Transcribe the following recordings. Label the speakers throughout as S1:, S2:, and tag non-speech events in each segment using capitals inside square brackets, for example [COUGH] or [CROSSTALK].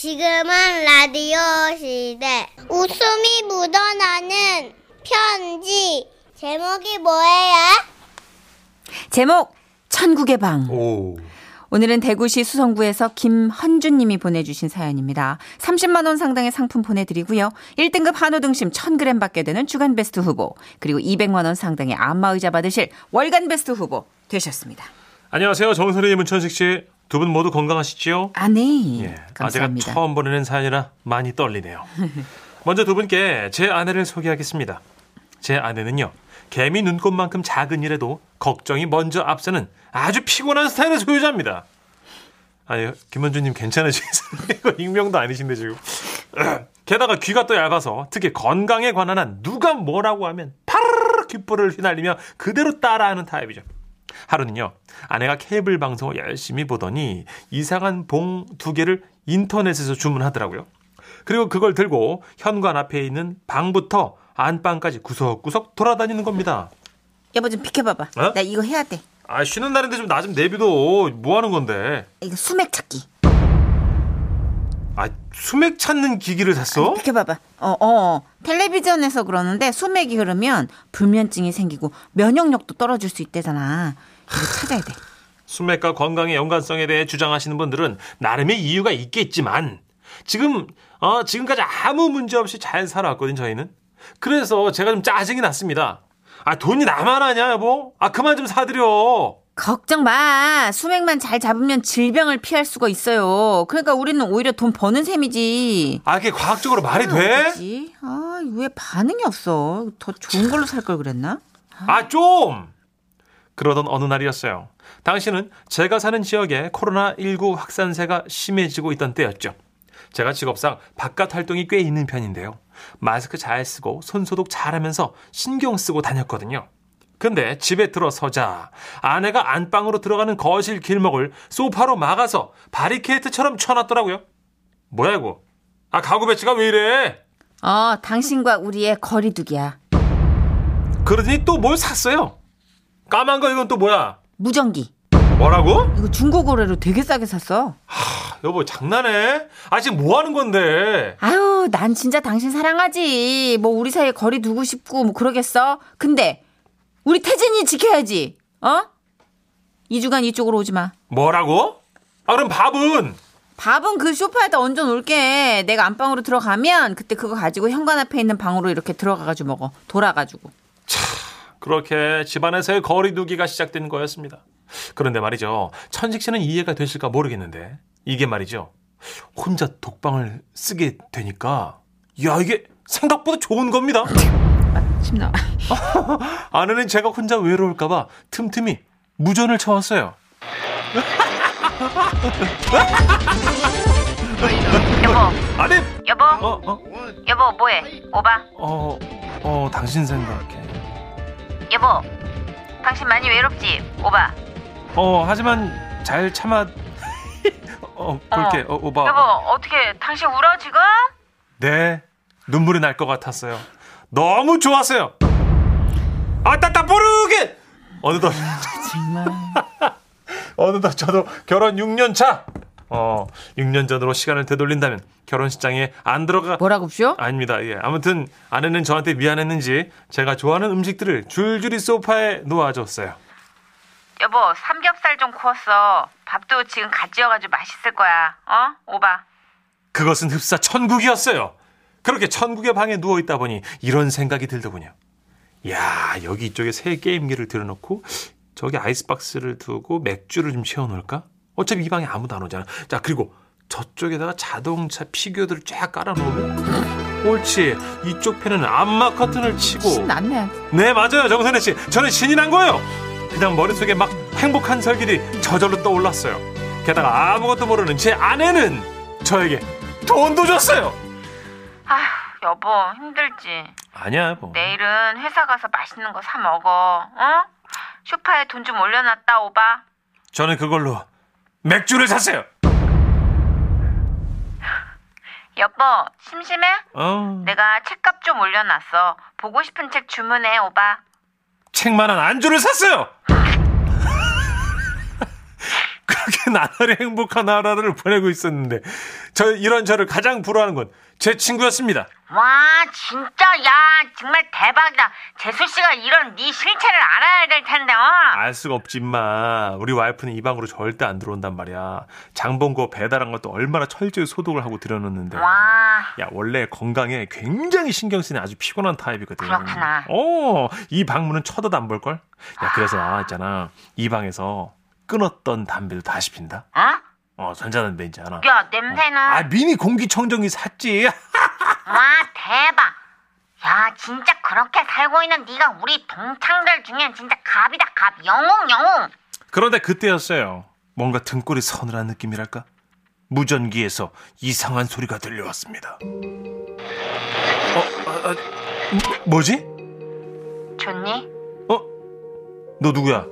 S1: 지금은 라디오 시대. 웃음이 묻어나는 편지. 제목이 뭐예요?
S2: 제목 천국의 방.
S3: 오.
S2: 오늘은 대구시 수성구에서 김헌주님이 보내주신 사연입니다. 30만 원 상당의 상품 보내드리고요. 1등급 한우 등심 1,000g 받게 되는 주간 베스트 후보 그리고 200만 원 상당의 안마의자 받으실 월간 베스트 후보 되셨습니다.
S3: 안녕하세요. 정선희 문천식 씨. 두 분 모두 건강하시지요?
S2: 아 네.
S3: 예. 아,
S2: 감사합니다.
S3: 처음 보내는 사연이라 많이 떨리네요. [LAUGHS] 먼저 두 분께 제 아내를 소개하겠습니다. 제 아내는요. 개미 눈곱만큼 작은 일에도 걱정이 먼저 앞서는 아주 피곤한 스타일의 소유자입니다. 아니, 김원주님 괜찮으시겠어요? 이거 익명도 아니신데 지금. [CLEARS THROAT] 게다가 귀가 또 얇아서 특히 건강에 관한 한 누가 뭐라고 하면 파르르 귓불을 휘날리며 그대로 따라하는 타입이죠. 하루는요, 아내가 케이블 방송을 열심히 보더니 이상한 봉 두 개를 인터넷에서 주문하더라고요. 그리고 그걸 들고 현관 앞에 있는 방부터 안방까지 구석구석 돌아다니는 겁니다.
S2: 여보 좀 비켜봐봐.
S3: 어?
S2: 나 이거 해야 돼.
S3: 아, 쉬는 날인데 좀 나 좀 내비둬. 뭐 하는 건데?
S2: 이거 수맥 찾기.
S3: 아, 수맥 찾는 기기를 샀어?
S2: 비켜봐봐. 어, 어. 텔레비전에서 그러는데 수맥이 흐르면 불면증이 생기고 면역력도 떨어질 수 있대잖아. 이거 찾아야 돼.
S3: 수맥과 건강의 연관성에 대해 주장하시는 분들은 나름의 이유가 있겠지만 지금 어, 지금까지 아무 문제 없이 잘 살아왔거든 저희는. 그래서 제가 좀 짜증이 났습니다. 아 돈이 나만 하냐 여보? 아 그만 좀 사드려.
S2: 걱정 마. 수맥만 잘 잡으면 질병을 피할 수가 있어요. 그러니까 우리는 오히려 돈 버는 셈이지.
S3: 아 그게 과학적으로 말이 돼?
S2: 어떡하지? 아, 왜 반응이 없어? 더 좋은 걸로 살 걸 그랬나?
S3: 아 좀. 그러던 어느 날이었어요. 당시는 제가 사는 지역에 코로나19 확산세가 심해지고 있던 때였죠. 제가 직업상 바깥 활동이 꽤 있는 편인데요. 마스크 잘 쓰고 손소독 잘 하면서 신경 쓰고 다녔거든요. 근데 집에 들어서자 아내가 안방으로 들어가는 거실 길목을 소파로 막아서 바리케이트처럼 쳐놨더라고요. 뭐야 이거? 아 가구 배치가 왜 이래?
S2: 어, 당신과 우리의 거리두기야.
S3: 그러더니 또 뭘 샀어요? 까만 거 이건 또 뭐야?
S2: 무전기.
S3: 뭐라고?
S2: 이거 중고 거래로 되게 싸게 샀어.
S3: 여보 장난해? 아 지금 뭐 하는 건데?
S2: 아유, 난 진짜 당신 사랑하지. 뭐 우리 사이에 거리 두고 싶고 뭐 그러겠어. 근데 우리 태진이 지켜야지. 어? 2주간 이쪽으로 오지 마.
S3: 뭐라고? 아 그럼 밥은?
S2: 밥은 그 소파에다 얹어 놓을게. 내가 안방으로 들어가면 그때 그거 가지고 현관 앞에 있는 방으로 이렇게 들어가가지고 먹어. 돌아가지고.
S3: 그렇게 집안에서의 거리두기가 시작된 거였습니다. 그런데 말이죠. 천식 씨는 이해가 되실까 모르겠는데 이게 말이죠. 혼자 독방을 쓰게 되니까 야 이게 생각보다 좋은 겁니다.
S2: 심나. [LAUGHS]
S3: 아내는 제가 혼자 외로울까봐 틈틈이 무전을 쳐왔어요.
S4: 여보,
S3: 아니,
S4: 여보,
S3: 어, 어,
S4: 여보, 뭐해? 오바.
S3: 어, 어, 당신 생각해.
S4: 여보, 당신 많이 외롭지? 오바.
S3: 어, 하지만 잘 참아. [LAUGHS] 어, 볼게. 어, 오바.
S4: 여보, 어떻게 당신 울어 지금?
S3: 네, 눈물이 날 것 같았어요. 너무 좋았어요. 아, 따따 뽀르게! 어느덧,
S2: 정말. [LAUGHS]
S3: 어느덧 저도 결혼 6년 차. 어, 6년 전으로 시간을 되돌린다면 결혼식장에 안 들어가.
S2: 뭐라고 쇼?
S3: 아닙니다. 예. 아무튼 아내는 저한테 미안했는지 제가 좋아하는 음식들을 줄줄이 소파에 놓아줬어요.
S4: 여보, 삼겹살 좀 구웠어. 밥도 지금 갓 지어가지고 맛있을 거야. 어? 오바.
S3: 그것은 흡사 천국이었어요. 그렇게 천국의 방에 누워 있다 보니 이런 생각이 들더군요. 야 여기 이쪽에 새 게임기를 들여놓고 저기 아이스박스를 두고 맥주를 좀 채워놓을까? 어차피 이 방에 아무도 안 오잖아. 자 그리고 저쪽에다가 자동차 피규어들을 쫙 깔아놓으면 옳지 이쪽 편에는 암막 커튼을 치고
S2: 신났네.
S3: 네 맞아요 정선혜 씨 저는 신이 난 거예요 그냥 머릿속에 막 행복한 설길이 저절로 떠올랐어요 게다가 아무것도 모르는 제 아내는 저에게 돈도 줬어요
S4: 아휴, 여보, 힘들지?
S3: 아니야 뭐
S4: 내일은 회사 가서 맛있는 거 사 먹어. 어? 쇼파에 돈 좀 올려놨다, 오바.
S3: 저는 그걸로 맥주를 샀어요
S4: 여보, 심심해?
S3: 어,
S4: 내가 책값 좀 올려놨어. 보고 싶은 책 주문해, 오바.
S3: 책만한 안주를 샀어요 착하게 [LAUGHS] 나날이 행복한 나라를 보내고 있었는데 저 이런 저를 가장 부러워하는 건 제 친구였습니다.
S4: 와 진짜 야 정말 대박이다. 재수 씨가 이런 네 실체를 알아야 될 텐데 어.
S3: 알 수가 없지 마. 우리 와이프는 이 방으로 절대 안 들어온단 말이야. 장본거 배달한 것도 얼마나 철저히 소독을 하고 들여놓는데.
S4: 와
S3: 야 원래 건강에 굉장히 신경 쓰는 아주 피곤한 타입이거든.
S4: 그렇구나.
S3: 어, 이 방문은 쳐다도 안 볼 걸. 야 그래서 나 있잖아. 이 방에서 끊었던 담배도 다시 핀다.
S4: 어?
S3: 어 전자담배 있잖아.
S4: 야 냄새는
S3: 아 미니 공기청정기 샀지.
S4: 와 [LAUGHS] 대박. 야 진짜 그렇게 살고 있는 네가 우리 동창들 중엔 진짜 갑이다 갑 영웅 영웅.
S3: 그런데 그때였어요. 뭔가 등골이 서늘한 느낌이랄까? 무전기에서 이상한 소리가 들려왔습니다. 어, 아, 아, 뭐, 뭐지?
S4: 좋니?
S3: 어? 너 누구야?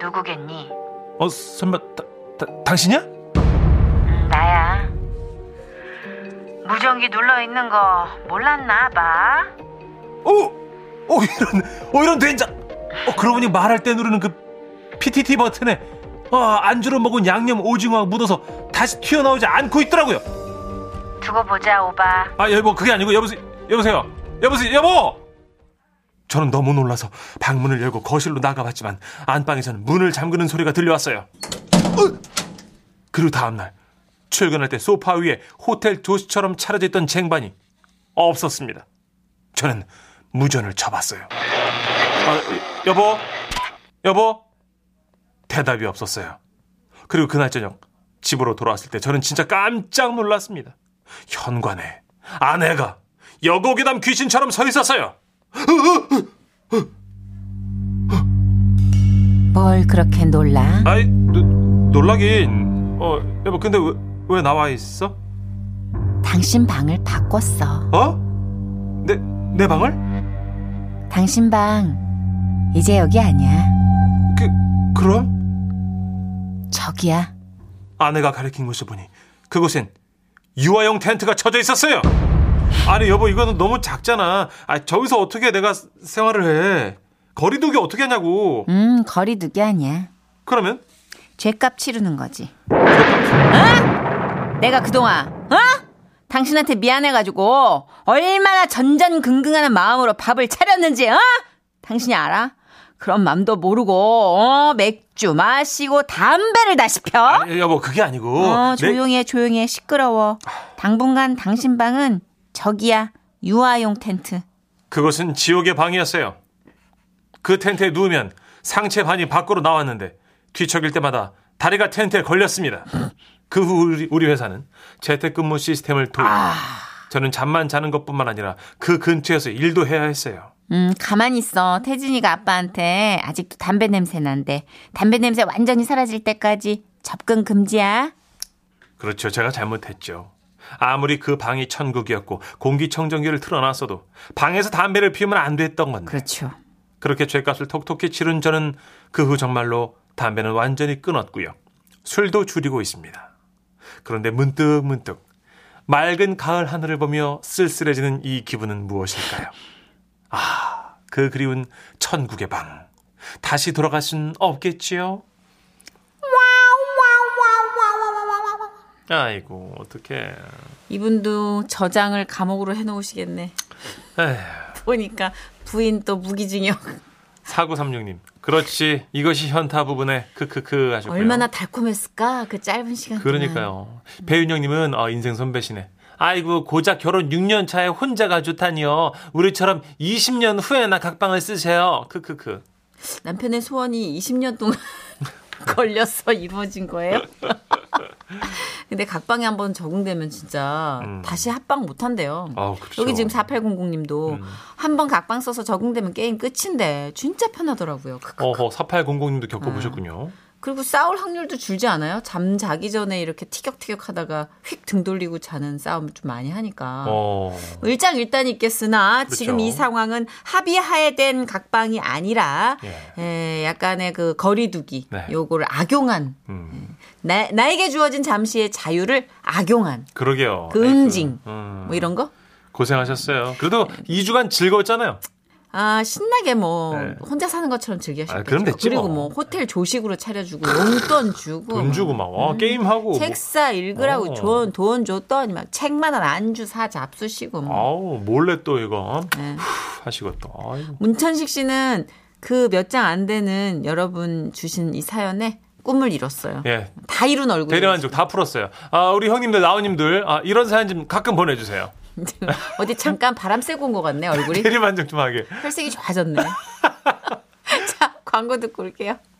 S4: 누구겠니?
S3: 어, 설마 다, 다, 당신이야?
S4: 음, 나야. 무전기 눌러 있는 거 몰랐나 봐.
S3: 어, 어 이런, 어 이런 된장. 어 그러고 보니 말할 때 누르는 그 PTT 버튼에 어, 안주로 먹은 양념 오징어가 묻어서 다시 튀어나오지 않고 있더라고요.
S4: 두고 보자 오바.
S3: 아 여보 그게 아니고 여보세요 여보세요 여보세요 여보 저는 너무 놀라서 방문을 열고 거실로 나가봤지만 안방에서는 문을 잠그는 소리가 들려왔어요. 어! 그리고 다음날 출근할 때 소파 위에 호텔 도시처럼 차려져 있던 쟁반이 없었습니다. 저는 무전을 쳐봤어요. 아, 여보? 여보? 대답이 없었어요. 그리고 그날 저녁 집으로 돌아왔을 때 저는 진짜 깜짝 놀랐습니다. 현관에 아내가 여고괴담 귀신처럼 서 있었어요.
S2: 뭘 그렇게 놀라?
S3: 아이 노, 놀라긴. 어 여보 근데 왜, 왜 나와 있어?
S2: 당신 방을 바꿨어.
S3: 어? 내 내 방을?
S2: 당신 방 이제 여기 아니야.
S3: 그 그럼
S2: 저기야.
S3: 아내가 가리킨 곳을 보니 그곳엔 유아용 텐트가 쳐져 있었어요. 아니 여보 이거는 너무 작잖아. 아 저기서 어떻게 내가 생활을 해? 거리두기 어떻게 하냐고.
S2: 음, 거리두기 아니야.
S3: 그러면
S2: 죄값 치르는 거지. 어? 내가 그동안 어? 당신한테 미안해가지고 얼마나 전전긍긍하는 마음으로 밥을 차렸는지 어? 당신이 알아? 그런 맘도 모르고 어? 맥주 마시고 담배를 다 시 펴?
S3: 아니, 여보 그게 아니고
S2: 어,
S3: 내-
S2: 조용히 해, 조용히 해. 시끄러워. 당분간 당신 방은 저기야. 유아용 텐트.
S3: 그것은 지옥의 방이었어요. 그 텐트에 누우면 상체 반이 밖으로 나왔는데 뒤척일 때마다 다리가 텐트에 걸렸습니다. 그 후 우리, 우리 회사는 재택근무 시스템을 도입. 저는 잠만 자는 것뿐만 아니라 그 근처에서 일도 해야 했어요.
S2: 음, 가만히 있어. 태진이가 아빠한테 아직도 담배 냄새 난대. 담배 냄새 완전히 사라질 때까지 접근 금지야.
S3: 그렇죠. 제가 잘못했죠. 아무리 그 방이 천국이었고 공기청정기를 틀어놨어도 방에서 담배를 피우면 안 됐던 건데.
S2: 그렇죠.
S3: 그렇게 죄값을 톡톡히 치른 저는 그 후 정말로 담배는 완전히 끊었고요. 술도 줄이고 있습니다. 그런데 문득 문득 맑은 가을 하늘을 보며 쓸쓸해지는 이 기분은 무엇일까요? 아, 그 그리운 천국의 방. 다시 돌아갈 순 없겠지요? 아이고, 어떡해.
S2: 이분도 저장을 감옥으로 해놓으시겠네.
S3: 에휴.
S2: 보니까 부인 또 무기징역.
S3: 4936님. 그렇지. 이것이 현타 부분에 크크크 하셨고요.
S2: 얼마나 달콤했을까? 그 짧은 시간.
S3: 그러니까요. 배윤영 님은 어, 인생 선배시네. 아이고 고작 결혼 6년 차에 혼자가 좋다니요. 우리처럼 20년 후에나 각방을 쓰세요. 크크크.
S2: 남편의 소원이 20년 동안 [LAUGHS] 걸려서 이루어진 거예요? [LAUGHS] 근데 각방에 한번 적응되면 진짜
S3: 음.
S2: 다시 합방 못 한대요.
S3: 아우, 그렇죠.
S2: 여기 지금 4800님도
S3: 음.
S2: 한번 각방 써서 적응되면 게임 끝인데 진짜 편하더라고요. 크크.
S3: 어허 4800님도 겪어보셨군요.
S2: 그리고 싸울 확률도 줄지 않아요? 잠 자기 전에 이렇게 티격태격 하다가 휙 등 돌리고 자는 싸움을 좀 많이 하니까.
S3: 어.
S2: 일장일단이 있겠으나
S3: 그렇죠.
S2: 지금 이 상황은 합의하에 된 각방이 아니라
S3: 예.
S2: 에, 약간의 그 거리두기
S3: 네.
S2: 요거를 악용한
S3: 음.
S2: 나, 나에게 주어진 잠시의 자유를 악용한
S3: 그러게요.
S2: 그 응징
S3: 아이고, 음.
S2: 뭐 이런 거?
S3: 고생하셨어요. 그래도 2주간 즐거웠잖아요.
S2: 아, 신나게 뭐
S3: 네.
S2: 혼자 사는 것처럼 즐기셨겠죠.
S3: 아, 그럼 됐지
S2: 그리고
S3: 뭐.
S2: 뭐 호텔 조식으로 차려주고 용돈 주고
S3: 돈 주고 막 어, 게임하고. 뭐.
S2: 책사 읽으라고
S3: 어.
S2: 돈, 돈 줬더니 막 책만 한 안주 사 잡수시고 뭐.
S3: 아우 몰래 또 이거
S2: 네.
S3: 후, 하시고 또. 아이고.
S2: 문천식 씨는 그 몇 장 안 되는 여러분 주신 이 사연에 꿈을 이뤘어요.
S3: 예.
S2: 다 이룬 얼굴.
S3: 대리만족 다 풀었어요. 아, 우리 형님들, 나오님들, 아, 이런 사연 좀 가끔 보내주세요. [LAUGHS]
S2: 어디 잠깐 바람 쐬고 온 것 같네 얼굴이.
S3: 대리만족 좀 하게.
S2: 혈색이 좋아졌네. [LAUGHS] 자 광고 듣고 올게요.